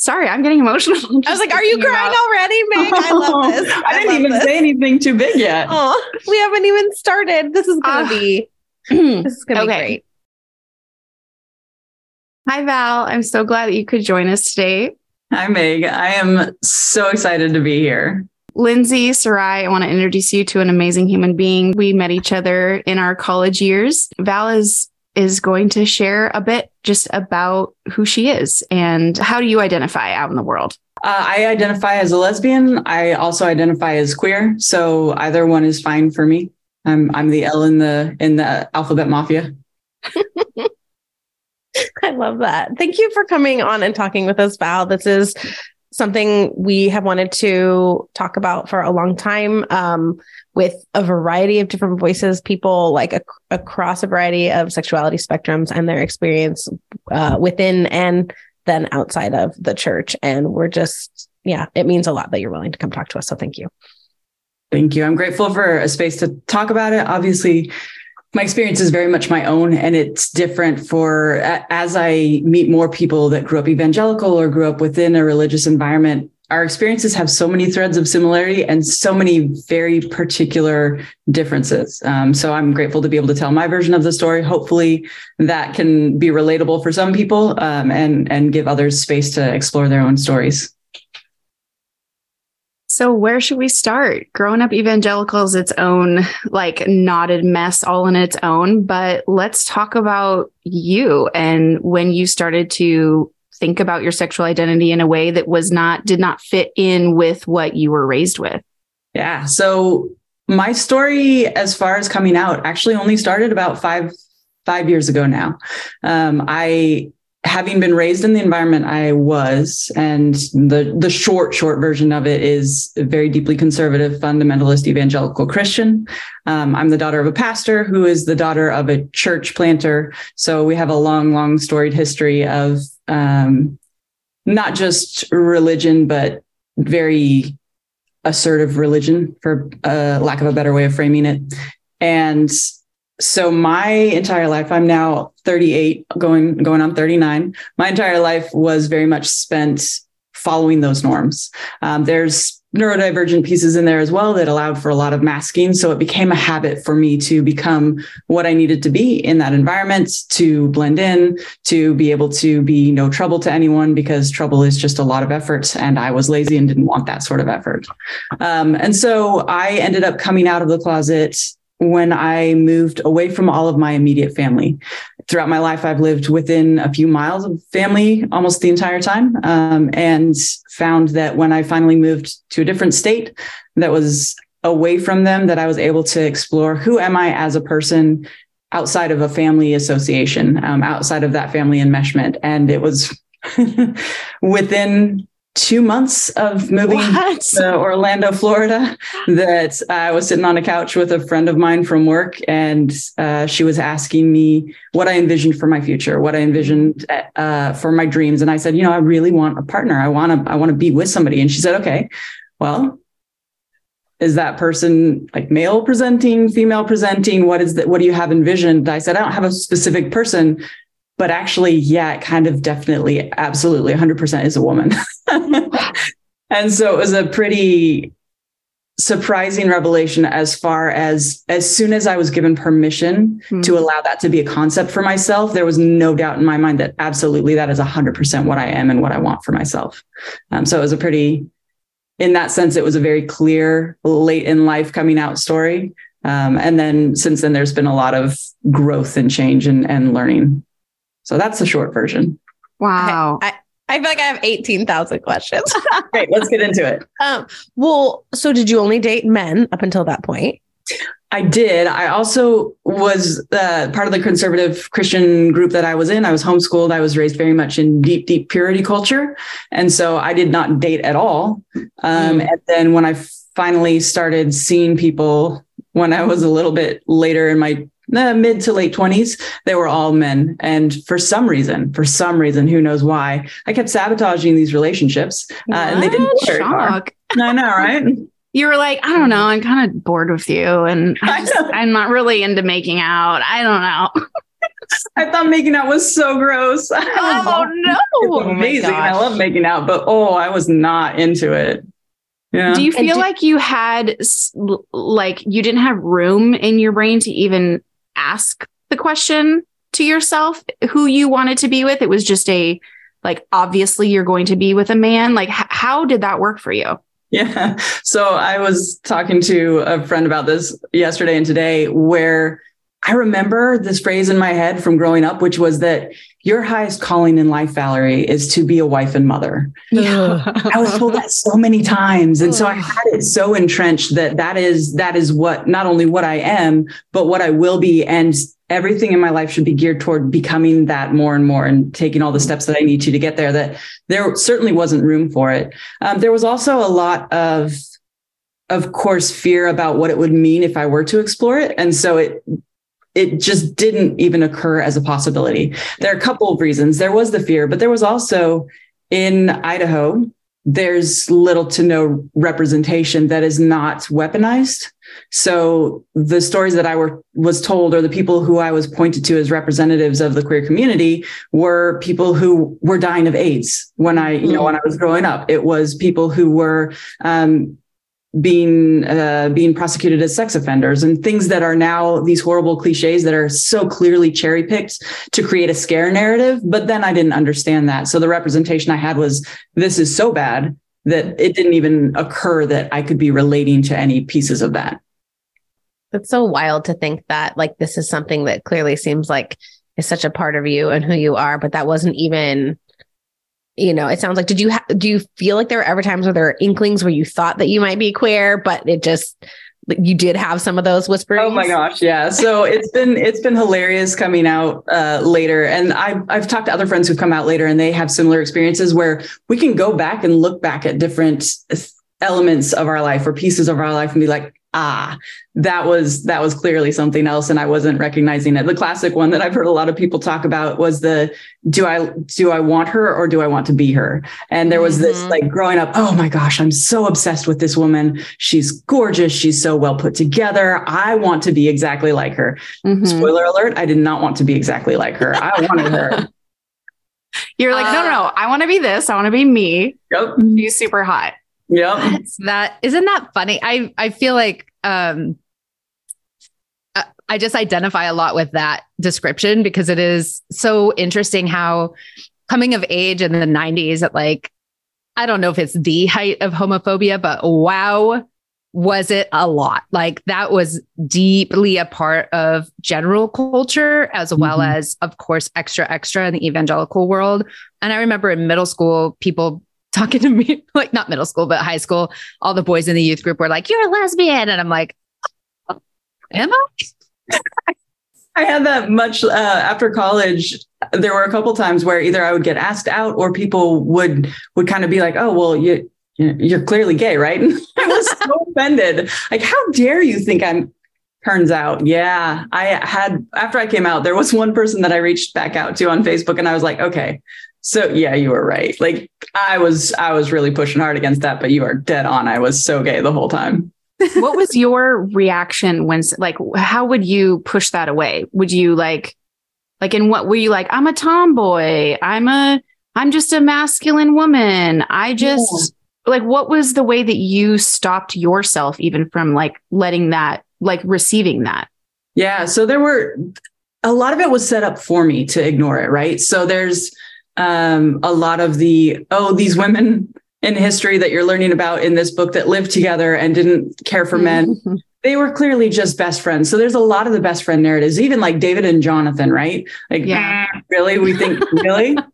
Sorry, I'm getting emotional. I was like, "Are you crying about- already, Meg? I love this. I, I didn't even this. say anything too big yet. Oh, we haven't even started. This is gonna uh, be. this is gonna okay. be great. Hi, Val. I'm so glad that you could join us today. Hi, Meg. I am so excited to be here. Lindsay Sarai, I want to introduce you to an amazing human being. We met each other in our college years. Val is is going to share a bit just about who she is and how do you identify out in the world? Uh, I identify as a lesbian. I also identify as queer, so either one is fine for me. I'm I'm the L in the in the alphabet mafia. I love that. Thank you for coming on and talking with us, Val. This is something we have wanted to talk about for a long time um, with a variety of different voices, people like a, across a variety of sexuality spectrums and their experience uh, within and then outside of the church. And we're just, yeah, it means a lot that you're willing to come talk to us. So thank you. Thank you. I'm grateful for a space to talk about it. Obviously, my experience is very much my own and it's different for as i meet more people that grew up evangelical or grew up within a religious environment our experiences have so many threads of similarity and so many very particular differences. Um, so i'm grateful to be able to tell my version of the story. Hopefully that can be relatable for some people um, and and give others space to explore their own stories so, where should we start? Growing up evangelical is its own, like, knotted mess all in its own. But let's talk about you and when you started to think about your sexual identity in a way that was not, did not fit in with what you were raised with. Yeah. So, my story, as far as coming out, actually only started about five five years ago now. Um, I having been raised in the environment I was, and the the short short version of it is a very deeply conservative, fundamentalist evangelical Christian. Um, I'm the daughter of a pastor who is the daughter of a church planter. So we have a long, long storied history of um, not just religion, but very assertive religion, for uh, lack of a better way of framing it. And so my entire life i'm now 38 going going on 39 my entire life was very much spent following those norms. Um, there's neurodivergent pieces in there as well that allowed for a lot of masking. So it became a habit for me to become what i needed to be in that environment to blend in to be able to be no trouble to anyone because trouble is just a lot of effort and i was lazy and didn't want that sort of effort. Um, and so i ended up coming out of the closet when I moved away from all of my immediate family. Throughout my life, I've lived within a few miles of family almost the entire time, um, and found that when I finally moved to a different state that was away from them, that I was able to explore who am I as a person outside of a family association, um, outside of that family enmeshment. And it was within two months of moving what? to Orlando, Florida, that I was sitting on a couch with a friend of mine from work, and uh, she was asking me what I envisioned for my future, what I envisioned uh, for my dreams, and I said, you know, I really want a partner. I want to, I want to be with somebody. And she said, okay, well. Is that person like male presenting, female presenting? What is that? What do you have envisioned? I said, I don't have a specific person, but actually, yeah, it kind of definitely, absolutely 100% is a woman. and so it was a pretty surprising revelation as far as as soon as I was given permission mm-hmm. to allow that to be a concept for myself, there was no doubt in my mind that absolutely that is 100% what I am and what I want for myself. Um, so it was a pretty, in that sense, it was a very clear late in life coming out story. Um, and then since then, there's been a lot of growth and change and, and learning. So that's the short version. Wow. I, I feel like I have 18,000 questions. Great. Let's get into it. Um, well, so did you only date men up until that point? I did. I also was uh, part of the conservative Christian group that I was in. I was homeschooled. I was raised very much in deep, deep purity culture. And so I did not date at all. Um, mm. And then when I finally started seeing people when I was a little bit later in my the mid to late 20s, they were all men. And for some reason, for some reason, who knows why, I kept sabotaging these relationships uh, and they didn't Shock. I know, right? You were like, I don't know, I'm kind of bored with you and I am not really into making out. I don't know. I thought making out was so gross. Oh no. It's amazing. I love making out, but oh, I was not into it. Yeah. Do you feel do- like you had like you didn't have room in your brain to even ask the question to yourself who you wanted to be with? It was just a like obviously you're going to be with a man. Like h- how did that work for you? Yeah. So I was talking to a friend about this yesterday and today, where I remember this phrase in my head from growing up, which was that your highest calling in life, Valerie, is to be a wife and mother. Yeah. I was told that so many times. And so I had it so entrenched that that is, that is what, not only what I am, but what I will be. And everything in my life should be geared toward becoming that more and more and taking all the steps that I need to to get there, that there certainly wasn't room for it. Um, there was also a lot of, of course, fear about what it would mean if I were to explore it. And so it, it just didn't even occur as a possibility. There are a couple of reasons. There was the fear, but there was also in Idaho, there's little to no representation that is not weaponized. So the stories that I were was told, or the people who I was pointed to as representatives of the queer community, were people who were dying of AIDS when I, you know, when I was growing up. It was people who were um, being uh, being prosecuted as sex offenders and things that are now these horrible cliches that are so clearly cherry picked to create a scare narrative. But then I didn't understand that, so the representation I had was this is so bad that it didn't even occur that I could be relating to any pieces of that. It's so wild to think that like this is something that clearly seems like is such a part of you and who you are, but that wasn't even, you know, it sounds like, did you, ha- do you feel like there were ever times where there were inklings where you thought that you might be queer, but it just, you did have some of those whispers. Oh my gosh, yeah. So it's been it's been hilarious coming out uh, later, and I've I've talked to other friends who've come out later, and they have similar experiences where we can go back and look back at different elements of our life or pieces of our life and be like, ah, that was that was clearly something else, and I wasn't recognizing it. The classic one that I've heard a lot of people talk about was the do I do I want her or do I want to be her? And there was this Mhm. like growing up, oh my gosh, I'm so obsessed with this woman. She's gorgeous. She's so well put together. I want to be exactly like her. Mhm. Spoiler alert, I did not want to be exactly like her. I wanted her. You're like, no, no, no. I want to be this. I want to be me. Yep. Be super hot. That's that isn't that funny? I I feel like um I- I just identify a lot with that description because it is so interesting how coming of age in the 90s at like I don't know if it's the height of homophobia, but wow, was it a lot? Like that was deeply a part of general culture as well Mhm. as of course extra extra in the evangelical world. And I remember in middle school people talking to me like not middle school but high school all the boys in the youth group were like you're a lesbian and i'm like am i I had that much uh, after college. There were a couple times where either I would get asked out or people would would kind of be like, "Oh, well, you you're clearly gay, right?" And I was so offended. Like, how dare you think I'm? Turns out, yeah, I had after I came out, there was one person that I reached back out to on Facebook, and I was like, "Okay, so yeah, you were right." Like, I was I was really pushing hard against that, but you are dead on. I was so gay the whole time. what was your reaction when like how would you push that away would you like like in what were you like i'm a tomboy i'm a i'm just a masculine woman i just like what was the way that you stopped yourself even from like letting that like receiving that Yeah. So there were a lot of it was set up for me to ignore it, right? So there's um, a lot of the, oh, these women in history that you're learning about in this book that lived together and didn't care for men. They were clearly just best friends. So there's a lot of the best friend narratives, even like David and Jonathan, right? Like, Yeah. really? We think, really?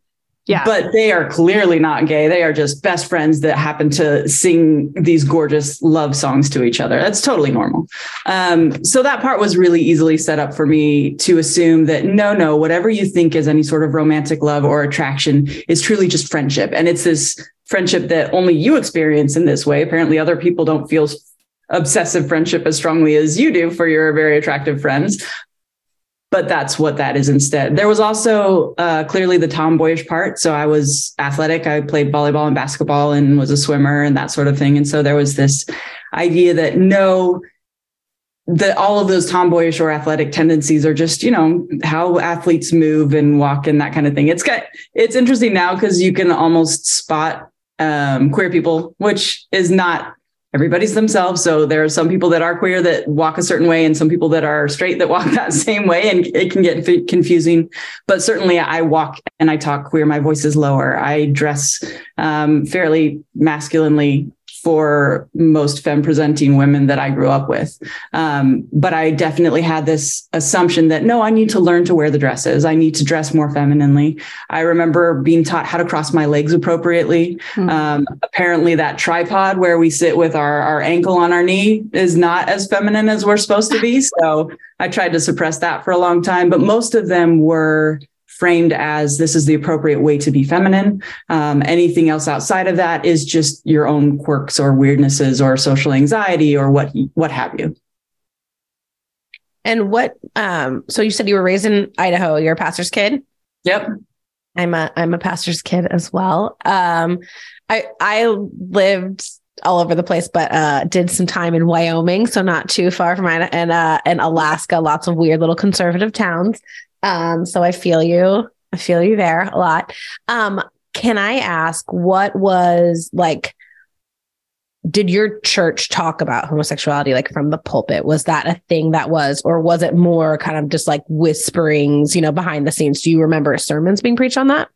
yeah But they are clearly not gay. They are just best friends that happen to sing these gorgeous love songs to each other. That's totally normal. Um, so that part was really easily set up for me to assume that no, no, whatever you think is any sort of romantic love or attraction is truly just friendship. And it's this friendship that only you experience in this way. Apparently, other people don't feel obsessive friendship as strongly as you do for your very attractive friends but that's what that is instead. There was also uh, clearly the tomboyish part. So I was athletic. I played volleyball and basketball and was a swimmer and that sort of thing. And so there was this idea that no, that all of those tomboyish or athletic tendencies are just you know how athletes move and walk and that kind of thing it's got it's interesting now because you can almost spot um, queer people which is not everybody's themselves. So there are some people that are queer that walk a certain way and some people that are straight that walk that same way and it can get confusing. But certainly i walk and i talk queer. My voice is lower. I dress um, fairly masculinely for most femme presenting women that I grew up with. Um, but I definitely had this assumption that no, I need to learn to wear the dresses. I need to dress more femininely. I remember being taught how to cross my legs appropriately. Mm-hmm. Um, apparently, that tripod where we sit with our, our ankle on our knee is not as feminine as we're supposed to be. So I tried to suppress that for a long time, but most of them were framed as this is the appropriate way to be feminine. Um, anything else outside of that is just your own quirks or weirdnesses or social anxiety or what what have you. And what? Um, so you said you were raised in Idaho. You're a pastor's kid. Yep. I'm a I'm a pastor's kid as well. Um, I I lived all over the place, but uh, did some time in Wyoming, so not too far from Idaho, and uh, in Alaska. Lots of weird little conservative towns. Um, so I feel you. I feel you there a lot. Um, can I ask what was like did your church talk about homosexuality like from the pulpit? Was that a thing that was, or was it more kind of just like whisperings, you know, behind the scenes? Do you remember sermons being preached on that?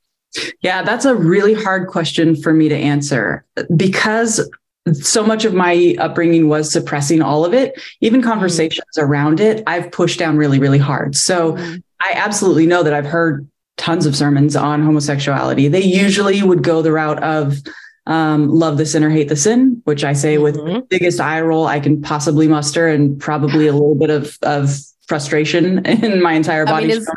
Yeah, that's a really hard question for me to answer because so much of my upbringing was suppressing all of it, even mm-hmm. conversations mm-hmm. around it, I've pushed down really, really hard. So mm-hmm. I absolutely know that I've heard tons of sermons on homosexuality. They usually would go the route of um, love the sin or hate the sin, which I say mm-hmm. with the biggest eye roll I can possibly muster and probably a little bit of, of frustration in my entire body. I mean, it's,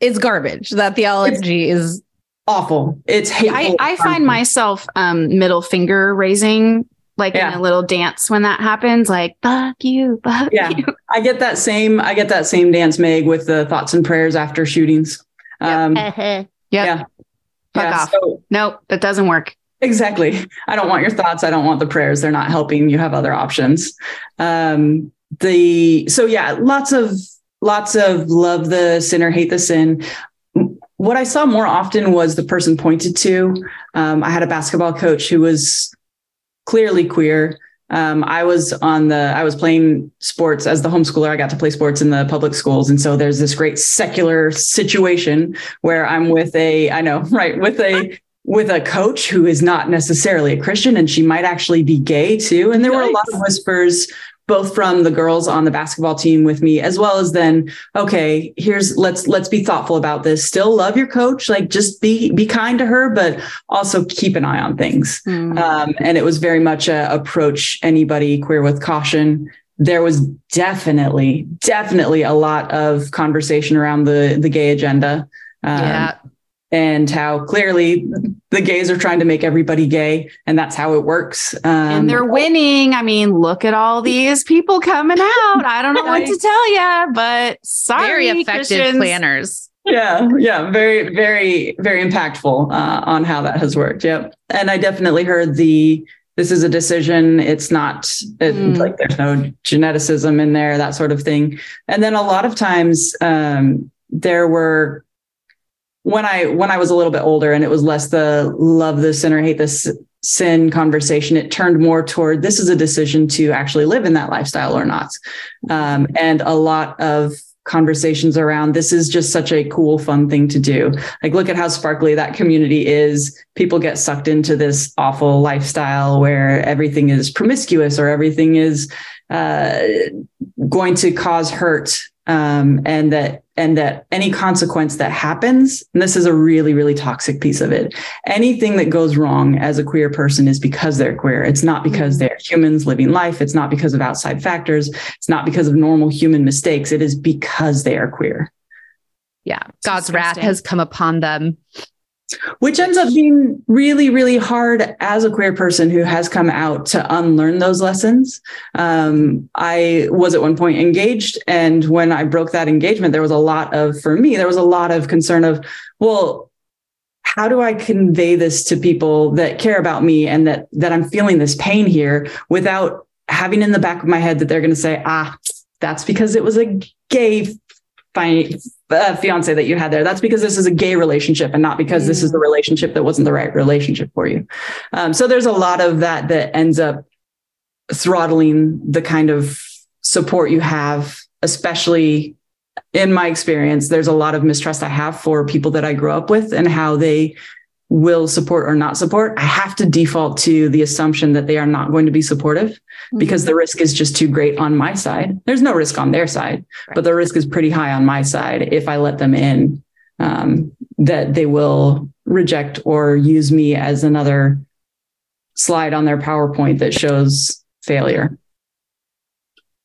it's, garbage. That theology it's is awful. It's hateful. I, I find myself um, middle finger raising like yeah. in a little dance when that happens, like fuck you, fuck yeah. you. I get that same, I get that same dance, Meg, with the thoughts and prayers after shootings. Um, yep. yep. Yeah. Fuck yeah, off. So, nope, that doesn't work. Exactly. I don't want your thoughts. I don't want the prayers. They're not helping. You have other options. Um, the so yeah, lots of lots of love the sinner, hate the sin. What I saw more often was the person pointed to. Um, I had a basketball coach who was clearly queer. Um, I was on the, I was playing sports as the homeschooler. I got to play sports in the public schools. And so there's this great secular situation where I'm with a, I know, right, with a, with a coach who is not necessarily a Christian and she might actually be gay too. And there were a lot of whispers both from the girls on the basketball team with me as well as then okay here's let's let's be thoughtful about this. Still love your coach like just be be kind to her but also keep an eye on things. Mm. um, and it was very much a approach anybody queer with caution. There was definitely definitely a lot of conversation around the the gay agenda. Um, yeah and how clearly the gays are trying to make everybody gay and that's how it works. Um, and they're winning. I mean look at all these people coming out. I don't know what to tell you but sorry very effective planners. Yeah yeah very very very impactful uh, on how that has worked. Yep. And i definitely heard the this is a decision. It's not it, mm. like there's no geneticism in there that sort of thing. And then a lot of times um, there were when I when I was a little bit older and it was less the love the or hate this sin conversation, it turned more toward this is a decision to actually live in that lifestyle or not. Um, and a lot of conversations around this is just such a cool, fun thing to do. Like, look at how sparkly that community is. People get sucked into this awful lifestyle where everything is promiscuous or everything is uh, going to cause hurt um, and that and that any consequence that happens and this is a really really toxic piece of it anything that goes wrong as a queer person is because they're queer. It's not because mm-hmm. they're humans living life. It's not because of outside factors. It's not because of normal human mistakes. It is because they are queer. Yeah. God's wrath has come upon them which ends up being really really hard as a queer person who has come out to unlearn those lessons. Um, i was at one point engaged and when i broke that engagement there was a lot of for me there was a lot of concern of well how do i convey this to people that care about me and that that i'm feeling this pain here without having in the back of my head that they're going to say ah that's because it was a gay uh, fiance that you had there. That's because this is a gay relationship and not because mm. this is the relationship that wasn't the right relationship for you. Um, so there's a lot of that that ends up throttling the kind of support you have, especially in my experience. There's a lot of mistrust I have for people that I grew up with and how they will support or not support, I have to default to the assumption that they are not going to be supportive mm-hmm. because the risk is just too great on my side. There's no risk on their side, right. but the risk is pretty high on my side if I let them in, um, that they will reject or use me as another slide on their PowerPoint that shows failure.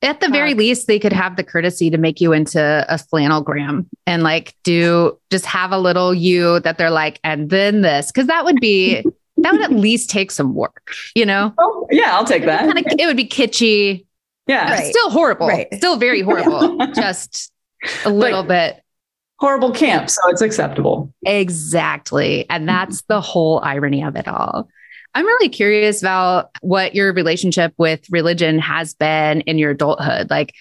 At the very uh, least, they could have the courtesy to make you into a flannelgram and like do just have a little you that they're like, and then this, because that would be that would at least take some work, you know? Oh, yeah, I'll take that. Kinda, it would be kitschy. Yeah. Right. Still horrible. Right. Still very horrible. Yeah. just a little bit horrible camp. So it's acceptable. Exactly. And that's the whole irony of it all. I'm really curious about what your relationship with religion has been in your adulthood. Like,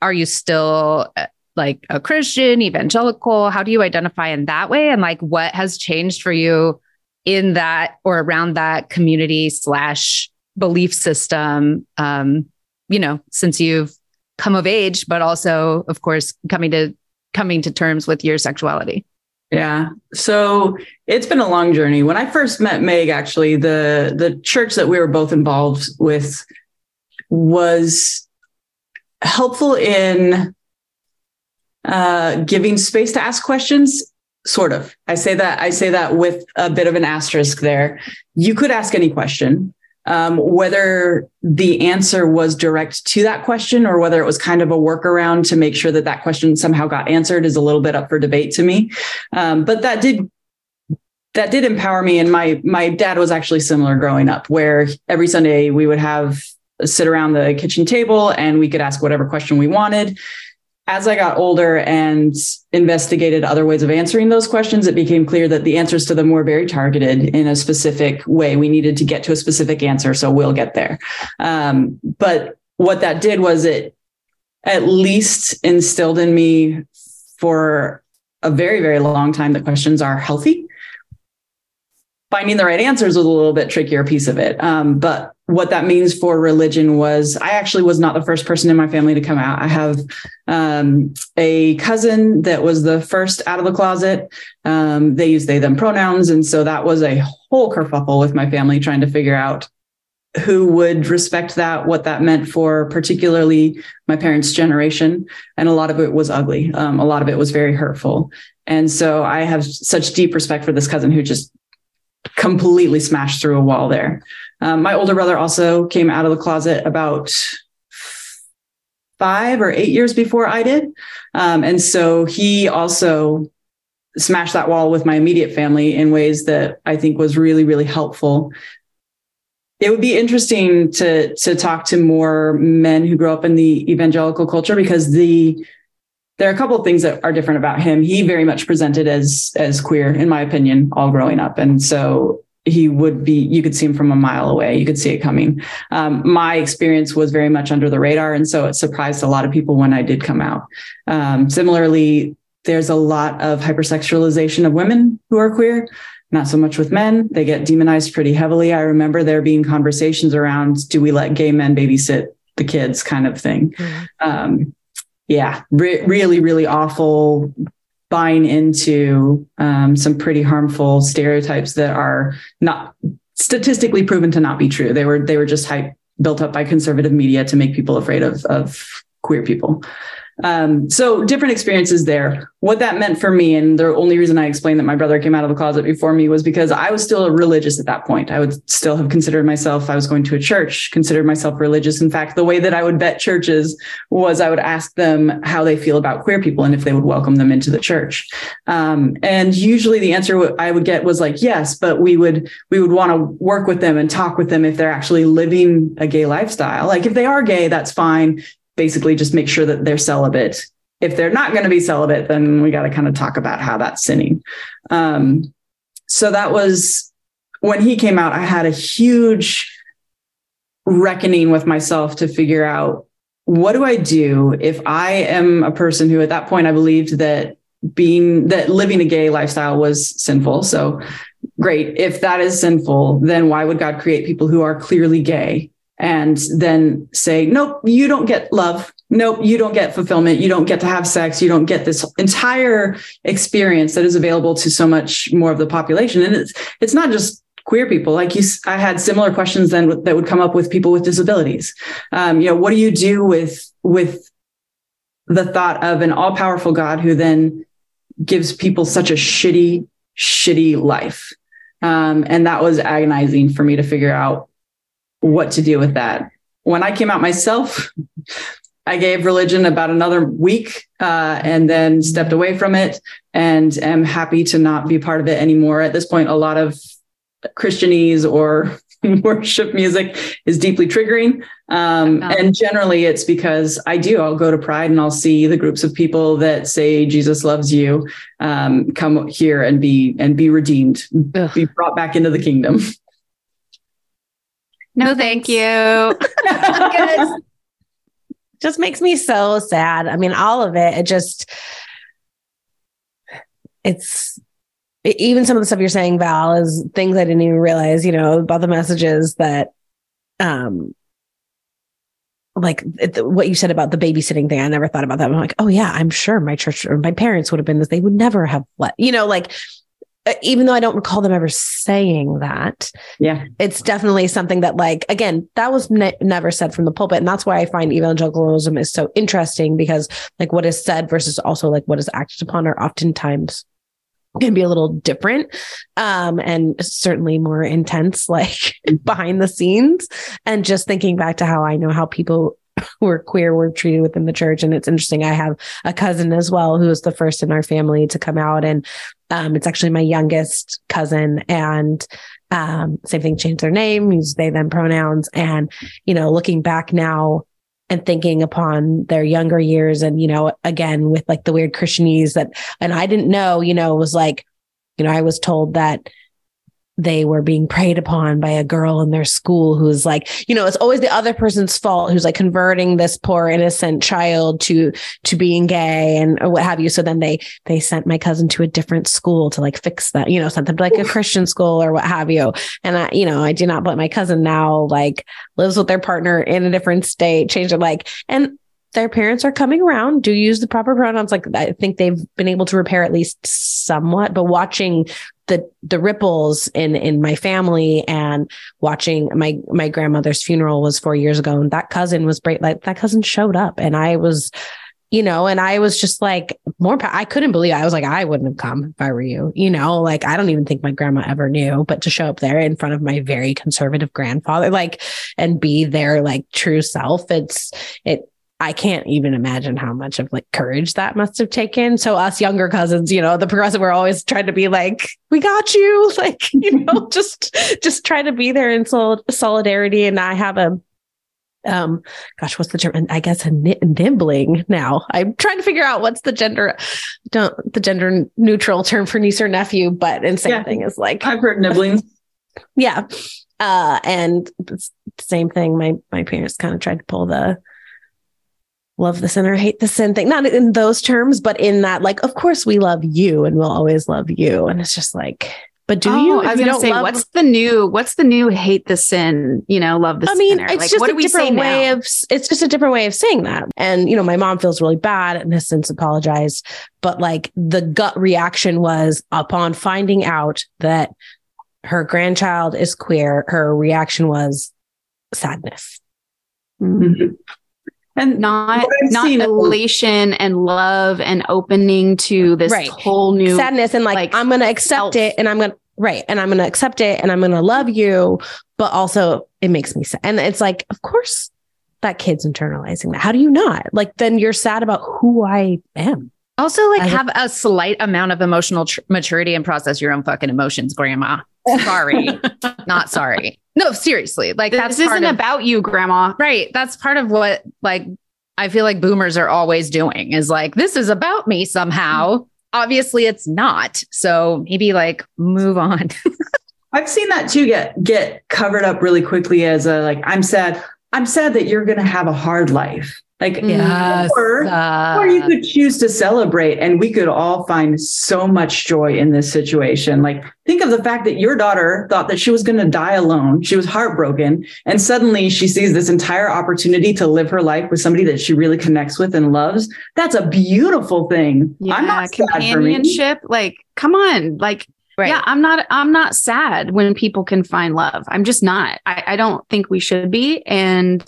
are you still uh, like a Christian, evangelical? How do you identify in that way? And like, what has changed for you in that or around that community slash belief system? Um, you know, since you've come of age, but also, of course, coming to coming to terms with your sexuality. Yeah. So it's been a long journey. When I first met Meg, actually, the the church that we were both involved with was helpful in uh, giving space to ask questions. Sort of. I say that I say that with a bit of an asterisk there. You could ask any question um, whether the answer was direct to that question or whether it was kind of a workaround to make sure that that question somehow got answered is a little bit up for debate to me. Um, but that did that did empower me. And my my dad was actually similar growing up, where every Sunday we would have sit around the kitchen table and we could ask whatever question we wanted as I got older and investigated other ways of answering those questions, it became clear that the answers to them were very targeted in a specific way. We needed to get to a specific answer, so we'll get there. Um, but what that did was it at least instilled in me for a very, very long time that questions are healthy. Finding the right answers was a little bit trickier piece of it. Um, but what that means for religion was I actually was not the first person in my family to come out. I have um, a cousin that was the first out of the closet. Um, they use they them pronouns, and so that was a whole kerfuffle with my family trying to figure out who would respect that, what that meant for particularly my parents' generation, and a lot of it was ugly. Um, a lot of it was very hurtful, and so I have such deep respect for this cousin who just completely smashed through a wall there. Um, my older brother also came out of the closet about five or eight years before I did. Um, and so he also smashed that wall with my immediate family in ways that I think was really, really helpful. It would be interesting to to talk to more men who grow up in the evangelical culture because the there are a couple of things that are different about him. He very much presented as as queer, in my opinion, all growing up, and so he would be you could see him from a mile away. You could see it coming. Um, my experience was very much under the radar. And so it surprised a lot of people when i did come out. Um, similarly there's a lot of hypersexualization of women who are queer. Not so much with men. They get demonized pretty heavily. I remember there being conversations around do we let gay men babysit the kids kind of thing. Mm-hmm. um, yeah re- really really awful buying into um, some pretty harmful stereotypes that are not statistically proven to not be true. They were they were just hype built up by conservative media to make people afraid of of queer people. Um, so different experiences there. What that meant for me, and the only reason I explained that my brother came out of the closet before me was because I was still religious at that point. I would still have considered myself, I was going to a church, considered myself religious. In fact, the way that I would vet churches was I would ask them how they feel about queer people and if they would welcome them into the church. Um, and usually the answer I would get was like, yes, but we would, we would want to work with them and talk with them if they're actually living a gay lifestyle. Like if they are gay, that's fine basically just make sure that they're celibate. If they're not going to be celibate, then we got to kind of talk about how that's sinning. Um, so that was when he came out, I had a huge reckoning with myself to figure out what do I do if I am a person who at that point I believed that being that living a gay lifestyle was sinful. So great. If that is sinful, then why would God create people who are clearly gay and then say, nope, you don't get love. Nope, you don't get fulfillment. You don't get to have sex. You don't get this entire experience that is available to so much more of the population. And it's it's not just queer people like you i had similar questions then that would come up with people with disabilities um, you know what do you do with with the thought of an all-powerful god who then gives people such a shitty shitty life um, and that was agonizing for me to figure out what to do with that when i came out myself I gave religion about another week uh, and then stepped away from it and am happy to not be part of it anymore. At this point, a lot of Christianese or worship music is deeply triggering. Um, and generally, it's because I do. I'll go to Pride and I'll see the groups of people that say Jesus loves you um, come here and be and be redeemed, Ugh. be brought back into the kingdom. No, thank you. just makes me so sad. I mean, all of it. It just it's even some of the stuff you're saying, Val, is things I didn't even realize, you know, about the messages that, um, like what you said about the babysitting thing. I never thought about that. I'm like, oh yeah, I'm sure my church or my parents would have been this. They would never have let, you know, like, even though I don't recall them ever saying that, yeah, it's definitely something that, like, again, that was ne- never said from the pulpit, and that's why I find evangelicalism is so interesting because, like, what is said versus also like what is acted upon are oftentimes can be a little different um, and certainly more intense like behind the scenes. And just thinking back to how i know how people who are queer were treated within the church. And it's interesting i have a cousin as well who was the first in our family to come out. And um, it's actually my youngest cousin and um, same thing changed their name use they them pronouns. And you know looking back now and thinking upon their younger years and you know again with like the weird christianese that and i didn't know you know it was like you know i was told that they were being preyed upon by a girl in their school who's like you know it's always the other person's fault who's like converting this poor innocent child to to being gay and or what have you. So then they they sent my cousin to a different school to like fix that you know sent them to like a christian school or what have you. And i you know i do not but my cousin now like lives with their partner in a different state changed their like and their parents are coming around do use the proper pronouns. Like i think they've been able to repair at least somewhat but watching the the ripples in in my family and watching my my grandmother's funeral was four years ago and that cousin was great like that cousin showed up and i was you know and i was just like more i couldn't believe it. i was like i wouldn't have come if i were you you know like i don't even think my grandma ever knew but to show up there in front of my very conservative grandfather like and be their like true self it's it I can't even imagine how much of like courage that must have taken. So us younger cousins, you know, the progressive, we're always trying to be like, we got you, like, you know, just just try to be there in sol- solidarity. And I have a um gosh what's the term? I guess a nibbling now. I'm trying to figure out what's the gender don't the gender neutral term for niece or nephew but and same yeah, thing is like i've heard nibbling yeah. Uh and same thing. My my parents kind of tried to pull the love the sinner, hate the sin thing. Not in those terms, but in that, like, of course we love you and we'll always love you. And it's just like, but do oh, you? I was to say, love- what's the new? What's the new? Hate the sin. You know, love the. I mean, sinner. it's like, just what a different way now? of. It's just a different way of saying that. And you know, my mom feels really bad and has since apologized. But like the gut reaction was upon finding out that her grandchild is queer. Her reaction was sadness. Mm-hmm and not not elation and love and opening to this right. whole new sadness and like, like I'm going to accept self. it and I'm going to right and I'm going to accept it and I'm going to love you but also it makes me sad. And it's like of course that kid's internalizing that. How do you not? Like then you're sad about who I am. Also like have a, a slight amount of emotional tr- maturity and process your own fucking emotions grandma sorry not sorry no, seriously. Like this that's isn't of, about you, grandma. Right. That's part of what like I feel like boomers are always doing is like, this is about me somehow. Mm-hmm. Obviously it's not. So maybe like move on. I've seen that too get get covered up really quickly as a like, I'm sad. I'm sad that you're gonna have a hard life. Like, Yes. or, Uh, or you could choose to celebrate, and we could all find so much joy in this situation. Like, think of the fact that your daughter thought that she was going to die alone. She was heartbroken, and suddenly she sees this entire opportunity to live her life with somebody that she really connects with and loves. That's a beautiful thing. Yeah, I'm not sad for me. companionship. Like, come on. Like, Right. yeah, I'm not I'm not sad when people can find love. I'm just not. I, I don't think we should be. And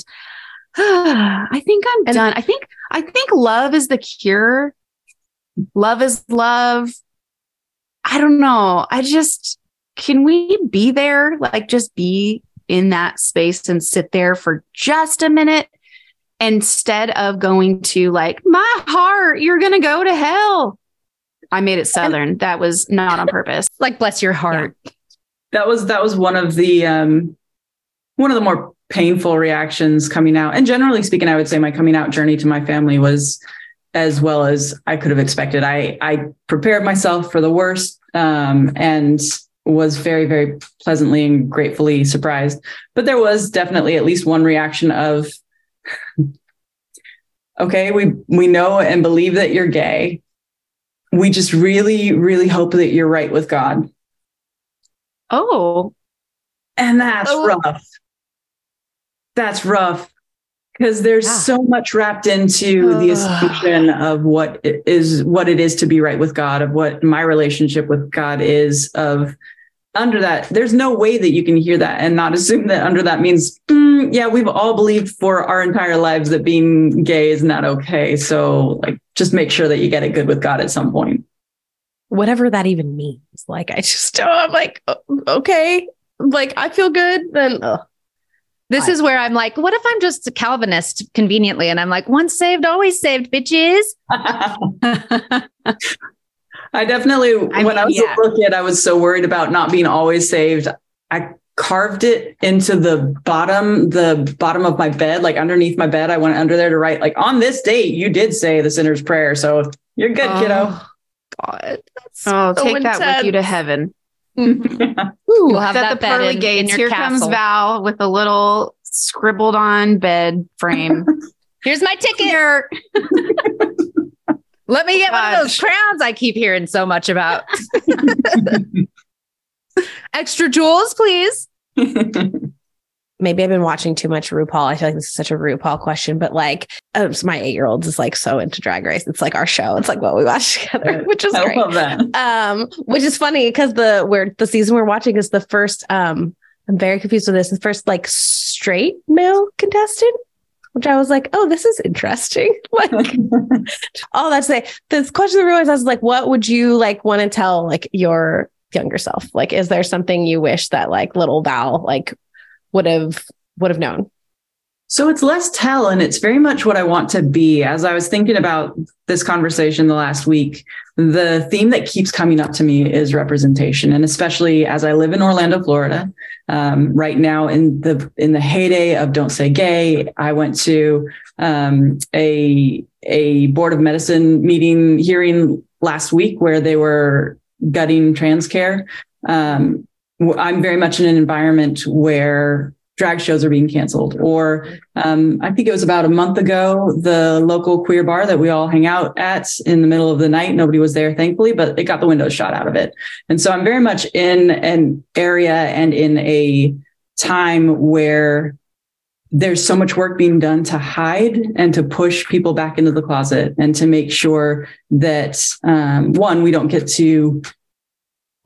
I think I'm And- done. I think I think love is the cure. Love is love. I don't know. I just can we be there? Like just be in that space and sit there for just a minute instead of going to like my heart, you're gonna go to hell. I made it southern. That was not on purpose. like bless your heart. that was that was one of the um one of the more painful reactions coming out. And generally speaking i would say my coming out journey to my family was as well as i could have expected. I i prepared myself for the worst um and was very very pleasantly and gratefully surprised. But there was definitely at least one reaction of okay we we know and believe that you're gay. We just really really hope that you're right with god. Oh, and that's Oh. rough. That's rough because there's Yeah. so much wrapped into the assumption of what it is what it is to be right with God, of what my relationship with God is, of under that, there's no way that you can hear that and not assume that under that means, "Mm, yeah, we've all believed for our entire lives that being gay is not okay. So like just make sure that you get it good with God at some point. Whatever that even means. Like, I just, oh, I'm like, oh, okay. Like, I feel good. Then, ugh. This I- is where I'm like, what if I'm just a Calvinist conveniently? And I'm like, once saved, always saved, bitches. I definitely, I when I was yeah. a little kid, I was so worried about not being always saved. I carved it into the bottom, the bottom of my bed, like underneath my bed. I went under there to write, like, on this date, you did say the sinner's prayer. So you're good, kiddo. Oh, God. That's oh, So take that with you to Mm-hmm. intense. heaven. You'll have Set that the bed pearly in, gates. in your Here castle. comes Val with a little scribbled on bed frame. Here's my ticket. Here. Let me get one of those crowns I keep hearing so much about. Extra jewels, please. Maybe I've been watching too much RuPaul. I feel like this is such a RuPaul question, but like, um, so my eight year old is like so into Drag Race. It's like our show. It's like what we watch together, which is I great. love that. Um, which is funny because the where the season we're watching is the first. Um, I'm very confused with this. The first like straight male contestant, which I was like, oh, this is interesting. like, all that to say, this question that we always ask is like, what would you like want to tell like your younger self? Like, is there something you wish that like little Val like would have would have known? So it's less tell, and it's very much what I want to be. As I was thinking about this conversation the last week, the theme that keeps coming up to me is representation, and especially as I live in Orlando, Florida, um, right now in the in the heyday of Don't Say Gay. I went to um, a a board of medicine meeting hearing last week where they were gutting trans care. Um, I'm very much in an environment where drag shows are being canceled or um, i think it was about a month ago the local queer bar that we all hang out at in the middle of the night nobody was there thankfully but it got the windows shot out of it. And so i'm very much in an area and in a time where there's so much work being done to hide and to push people back into the closet and to make sure that um, one we don't get to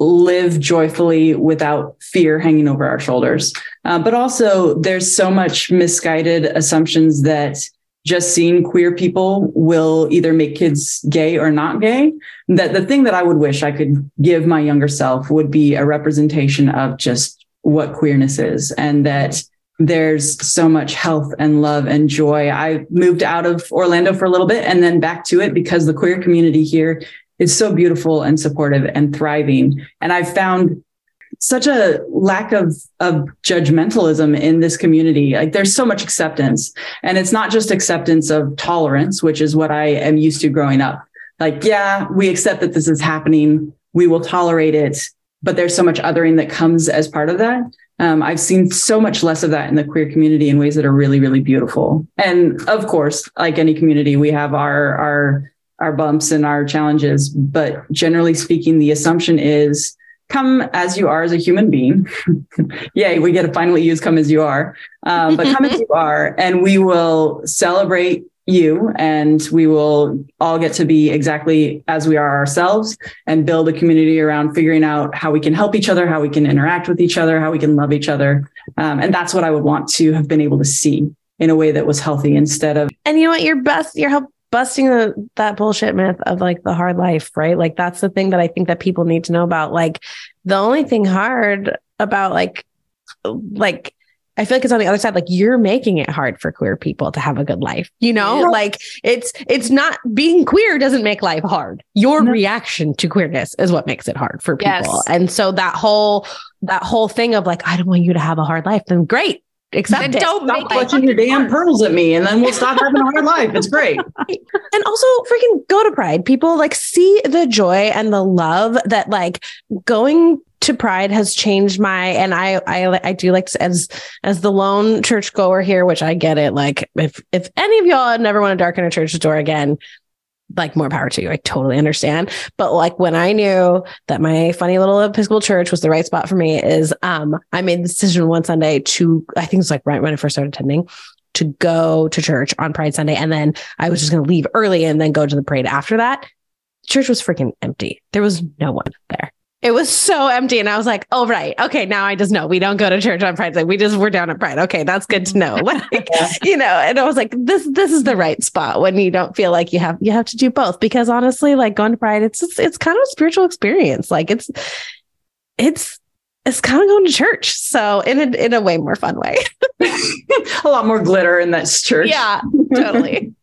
live joyfully without fear hanging over our shoulders. Uh, but also, there's so much misguided assumptions that just seeing queer people will either make kids gay or not gay. That the thing that I would wish I could give my younger self would be a representation of just what queerness is and that there's so much health and love and joy. I moved out of Orlando for a little bit and then back to it because the queer community here is so beautiful and supportive and thriving. And I've found such a lack of, of judgmentalism in this community. Like there's so much acceptance. And it's not just acceptance of tolerance, which is what I am used to growing up. Like, yeah, we accept that this is happening. We will tolerate it. But there's so much othering that comes as part of that. Um, I've seen so much less of that in the queer community in ways that are really, really beautiful. And of course, like any community, we have our our our bumps and our challenges. But generally speaking, the assumption is come as you are as a human being. Yay, we get to finally use come as you are. Um, but come as you are, and we will celebrate you and we will all get to be exactly as we are ourselves and build a community around figuring out how we can help each other, how we can interact with each other, how we can love each other. Um, and that's what I would want to have been able to see in a way that was healthy instead of. And you know what? You're best, you're help busting the, that bullshit myth of like the hard life, right? Like that's the thing that I think that people need to know about. Like the only thing hard about like, like, I feel like it's on the other side. Like you're making it hard for queer people to have a good life. You know, yeah. like it's it's not being queer doesn't make life hard. Your no. reaction to queerness is what makes it hard for people. Yes. And so that whole that whole thing of like, I don't want you to have a hard life, then great. Accept it. Don't stop clutching your damn pearls at me, and then we'll stop having a hard life. It's great. and also, freaking go to Pride. People like see the joy and the love that like going to pride has changed my and I I I do like to, as as the lone church goer here, which I get it. Like if if any of y'all never want to darken a church door again, like more power to you. I totally understand. But like when I knew that my funny little Episcopal church was the right spot for me, is um I made the decision one Sunday to I think it's like right when I first started attending to go to church on Pride Sunday, and then I was just going to leave early and then go to the parade after that. Church was freaking empty. There was no one there. It was so empty. And I was like, oh, right. Okay. Now I just know we don't go to church on Pride. Like we just, we're down at Pride. Okay. That's good to know. Like, you know, and I was like, this, this is the right spot when you don't feel like you have, you have to do both because honestly, like going to Pride, it's, it's, it's kind of a spiritual experience. Like it's, it's, it's kind of going to church. So in a, in a way more fun way. a lot more glitter in that church. Yeah, totally.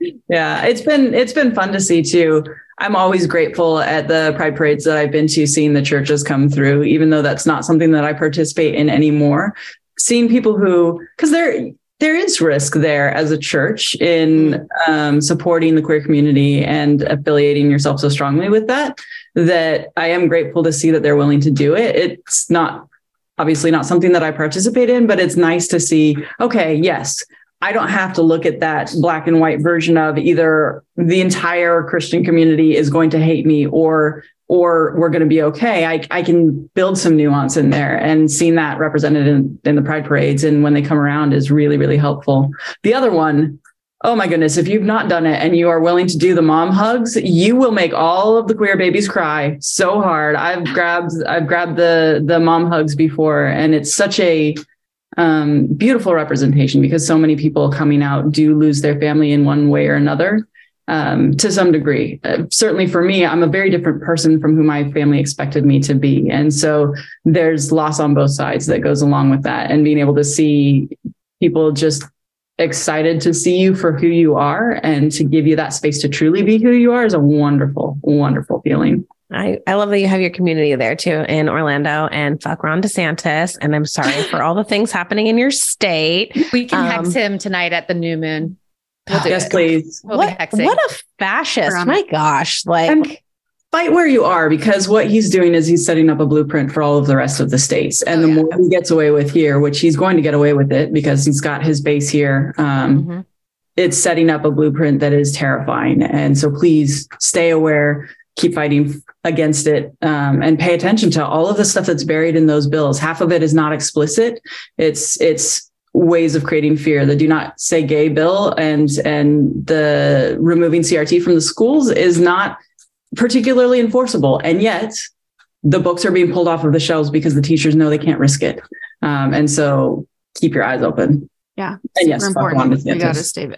Yeah. It's been, it's been fun to see too I'm always grateful at the pride parades that I've been to, seeing the churches come through, even though that's not something that I participate in anymore. Seeing people who, because there there is risk there as a church in um, supporting the queer community and affiliating yourself so strongly with that. That I am grateful to see that they're willing to do it. It's not obviously not something that I participate in, but it's nice to see. Okay, yes, I don't have to look at that black and white version of either the entire Christian community is going to hate me or or we're going to be okay. I, I can build some nuance in there and seeing that represented in, in the pride parades and when they come around is really, really helpful. The other one, oh my goodness, if you've not done it and you are willing to do the mom hugs, you will make all of the queer babies cry so hard. I've grabbed, I've grabbed the, the mom hugs before and it's such a, um, beautiful representation because so many people coming out do lose their family in one way or another um, to some degree. Uh, certainly for me, I'm a very different person from who my family expected me to be. And so there's loss on both sides that goes along with that. And being able to see people just excited to see you for who you are and to give you that space to truly be who you are is a wonderful, wonderful feeling. I, I love that you have your community there too in Orlando and fuck Ron DeSantis. And I'm sorry for all the things happening in your state. We can um, hex him tonight at the new moon. We'll yes, it. please. We'll what, what a fascist. My gosh. Like and fight where you are because what he's doing is he's setting up a blueprint for all of the rest of the states. And oh, the yeah. more he gets away with here, which he's going to get away with it because he's got his base here. Um, mm-hmm. It's setting up a blueprint that is terrifying. And so please stay aware keep fighting against it um, and pay attention to all of the stuff that's buried in those bills. Half of it is not explicit. It's it's ways of creating fear. The do not say gay bill and and the removing CRT from the schools is not particularly enforceable, and yet the books are being pulled off of the shelves because the teachers know they can't risk it. Um, and so keep your eyes open. Yeah. And yes, important. We got to stay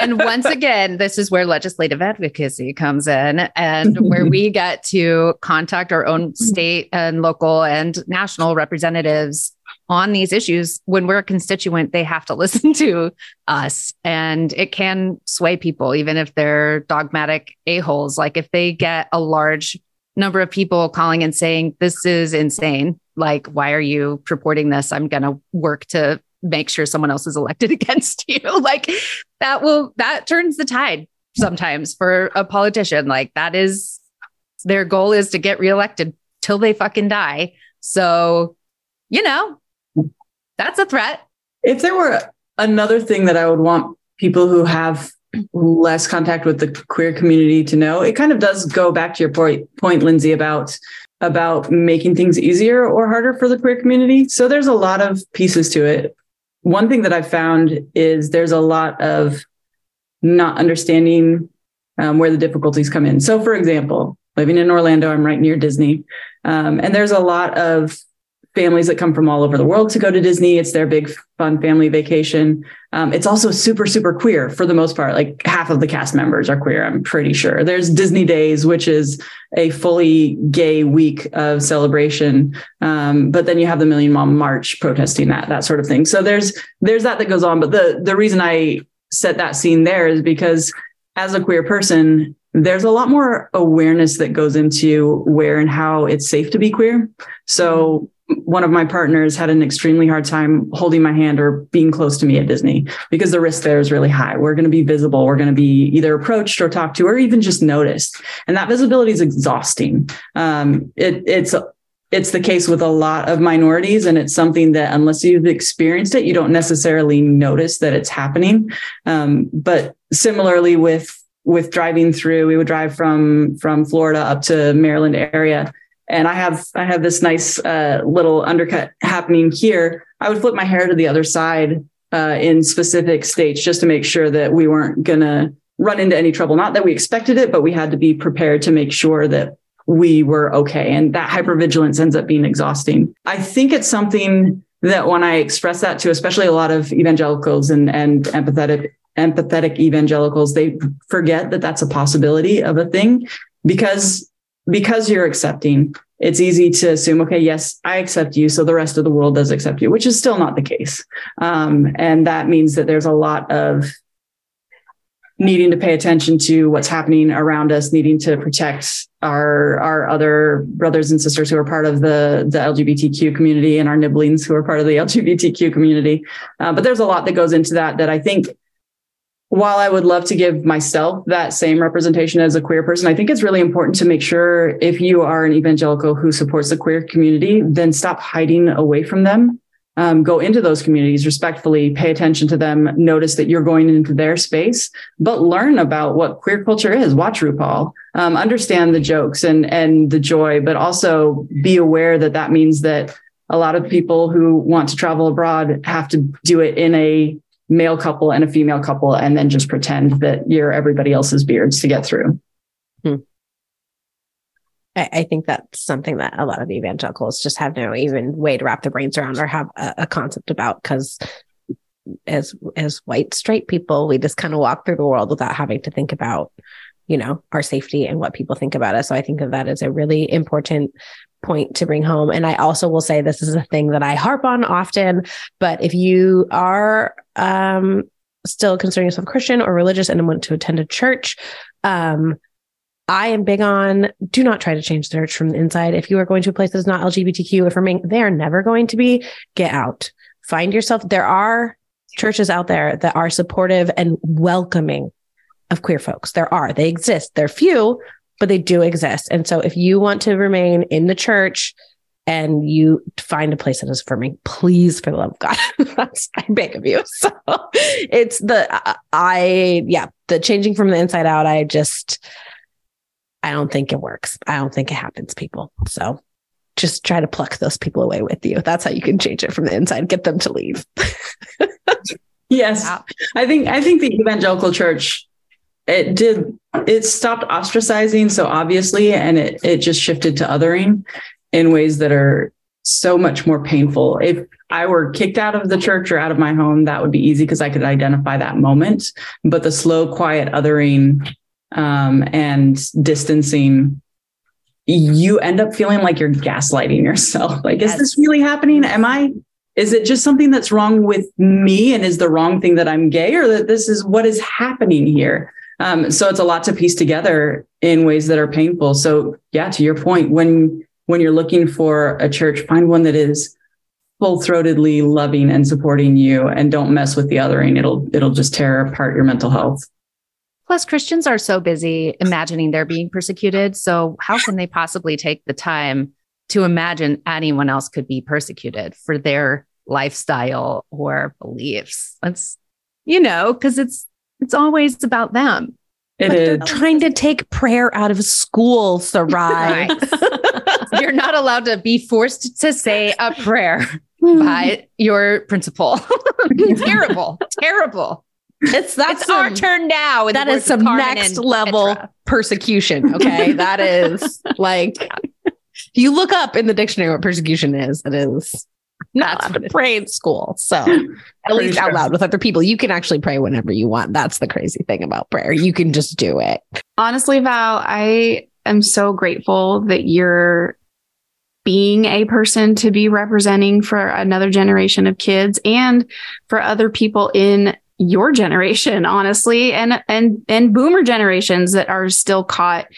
and once again, this is where legislative advocacy comes in and where we get to contact our own state and local and national representatives on these issues. When we're a constituent, they have to listen to us and it can sway people, even if they're dogmatic a-holes. Like if they get a large number of people calling and saying, this is insane. Like, why are you reporting this? I'm going to work to make sure someone else is elected against you. like that will that turns the tide sometimes for a politician. Like that is their goal is to get reelected till they fucking die. So you know, that's a threat. If there were another thing that I would want people who have less contact with the queer community to know, it kind of does go back to your point, point Lindsay, about about making things easier or harder for the queer community. So there's a lot of pieces to it. One thing that I've found is there's a lot of not understanding um, where the difficulties come in. So, for example, living in Orlando, I'm right near Disney, um, and there's a lot of families that come from all over the world to go to Disney. It's their big fun family vacation. Um, it's also super, super queer for the most part. Like half of the cast members are queer, I'm pretty sure. There's Disney Days, which is a fully gay week of celebration. Um, but then you have the Million Mom March protesting that, that sort of thing. So there's there's that that goes on. But the the reason I set that scene there is because as a queer person, there's a lot more awareness that goes into where and how it's safe to be queer. So one of my partners had an extremely hard time holding my hand or being close to me at Disney because the risk there is really high. We're going to be visible. We're going to be either approached or talked to or even just noticed. And that visibility is exhausting. Um, it, it's, it's the case with a lot of minorities. And it's something that unless you've experienced it, you don't necessarily notice that it's happening. Um, but similarly with, with driving through, we would drive from, from Florida up to Maryland area and I have I have this nice uh, little undercut happening here. I would flip my hair to the other side uh, in specific states just to make sure that we weren't gonna run into any trouble. Not that we expected it, but we had to be prepared to make sure that we were okay. And that hypervigilance ends up being exhausting. I think it's something that when I express that to especially a lot of evangelicals and and empathetic empathetic evangelicals, they forget that that's a possibility of a thing because because you're accepting, it's easy to assume, okay, yes, I accept you. So the rest of the world does accept you, which is still not the case. Um, and that means that there's a lot of needing to pay attention to what's happening around us, needing to protect our, our other brothers and sisters who are part of the, the LGBTQ community and our nibblings who are part of the LGBTQ community. Uh, but there's a lot that goes into that that I think while I would love to give myself that same representation as a queer person, I think it's really important to make sure if you are an evangelical who supports the queer community, then stop hiding away from them. Um, go into those communities respectfully, pay attention to them, notice that you're going into their space, but learn about what queer culture is. Watch RuPaul, um, understand the jokes and, and the joy, but also be aware that that means that a lot of people who want to travel abroad have to do it in a male couple and a female couple and then just pretend that you're everybody else's beards to get through. Hmm. I, I, think that's something that a lot of evangelicals just have no even way to wrap their brains around or have a, a concept about because as as white straight people, we just kind of walk through the world without having to think about, you know, our safety and what people think about us. So I think of that as a really important point to bring home. And I also will say this is a thing that I harp on often, but if you are um, still considering yourself Christian or religious and want to attend a church, um, I am big on do not try to change the church from the inside. If you are going to a place that is not LGBTQ affirming, they are never going to be. Get out. Find yourself. There are churches out there that are supportive and welcoming of queer folks. There are. They exist. They're few, but they do exist. And so if you want to remain in the church and you find a place that is affirming, please, for the love of God, that's, I beg of you. So it's the, I, yeah, the changing from the inside out. I just, I don't think it works. I don't think it happens, people. So just try to pluck those people away with you. That's how you can change it from the inside, get them to leave. yes. I think, I think the evangelical church it did it stopped ostracizing so obviously and it it just shifted to othering in ways that are so much more painful. If i were kicked out of the church or out of my home that would be easy because i could identify that moment. But the slow quiet othering um, and distancing you end up feeling like you're gaslighting yourself. Like yes. is this really happening? Am i is it just something that's wrong with me and is the wrong thing that i'm gay or that this is what is happening here um, so it's a lot to piece together in ways that are painful. So yeah, to your point, when when you're looking for a church, find one that is full throatedly loving and supporting you, and don't mess with the othering. It'll it'll just tear apart your mental health. Plus, Christians are so busy imagining they're being persecuted. So how can they possibly take the time to imagine anyone else could be persecuted for their lifestyle or beliefs. That's, you know, because it's it's always about them. It But is. trying to take prayer out of school, Sarai. You're not allowed to be forced to say a prayer Hmm. by your principal. terrible, terrible. It's that's it's our turn now. That is some Carmen next level Petra. persecution. Okay. that is like you look up in the dictionary what persecution is, it is not That's allowed to pray in school. So at least out loud with other people. You can actually pray whenever you want. That's the crazy thing about prayer. You can just do it. Honestly, Val, I am so grateful that you're being a person to be representing for another generation of kids and for other people in your generation honestly and and and boomer generations that are still caught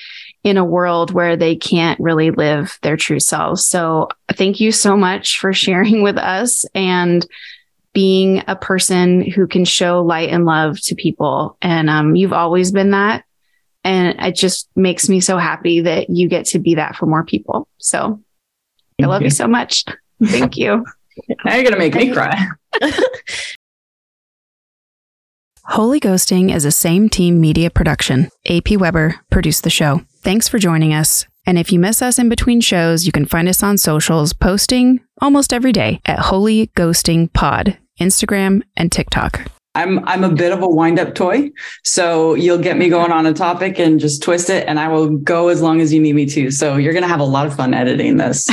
in a world where they can't really live their true selves. So thank you so much for sharing with us and being a person who can show light and love to people. And um, you've always been that. And it just makes me so happy that you get to be that for more people. So I love you. you. so much. Thank you. Now you're gonna make me cry. Holy Ghosting is a same team media production. AP Weber produced the show. Thanks for joining us. And if you miss us in between shows, you can find us on socials posting almost every day at Holy Ghosting Pod, Instagram and TikTok. I'm I'm a bit of a wind up toy, so you'll get me going on a topic and just twist it, and I will go as long as you need me to. So you're gonna have a lot of fun editing this.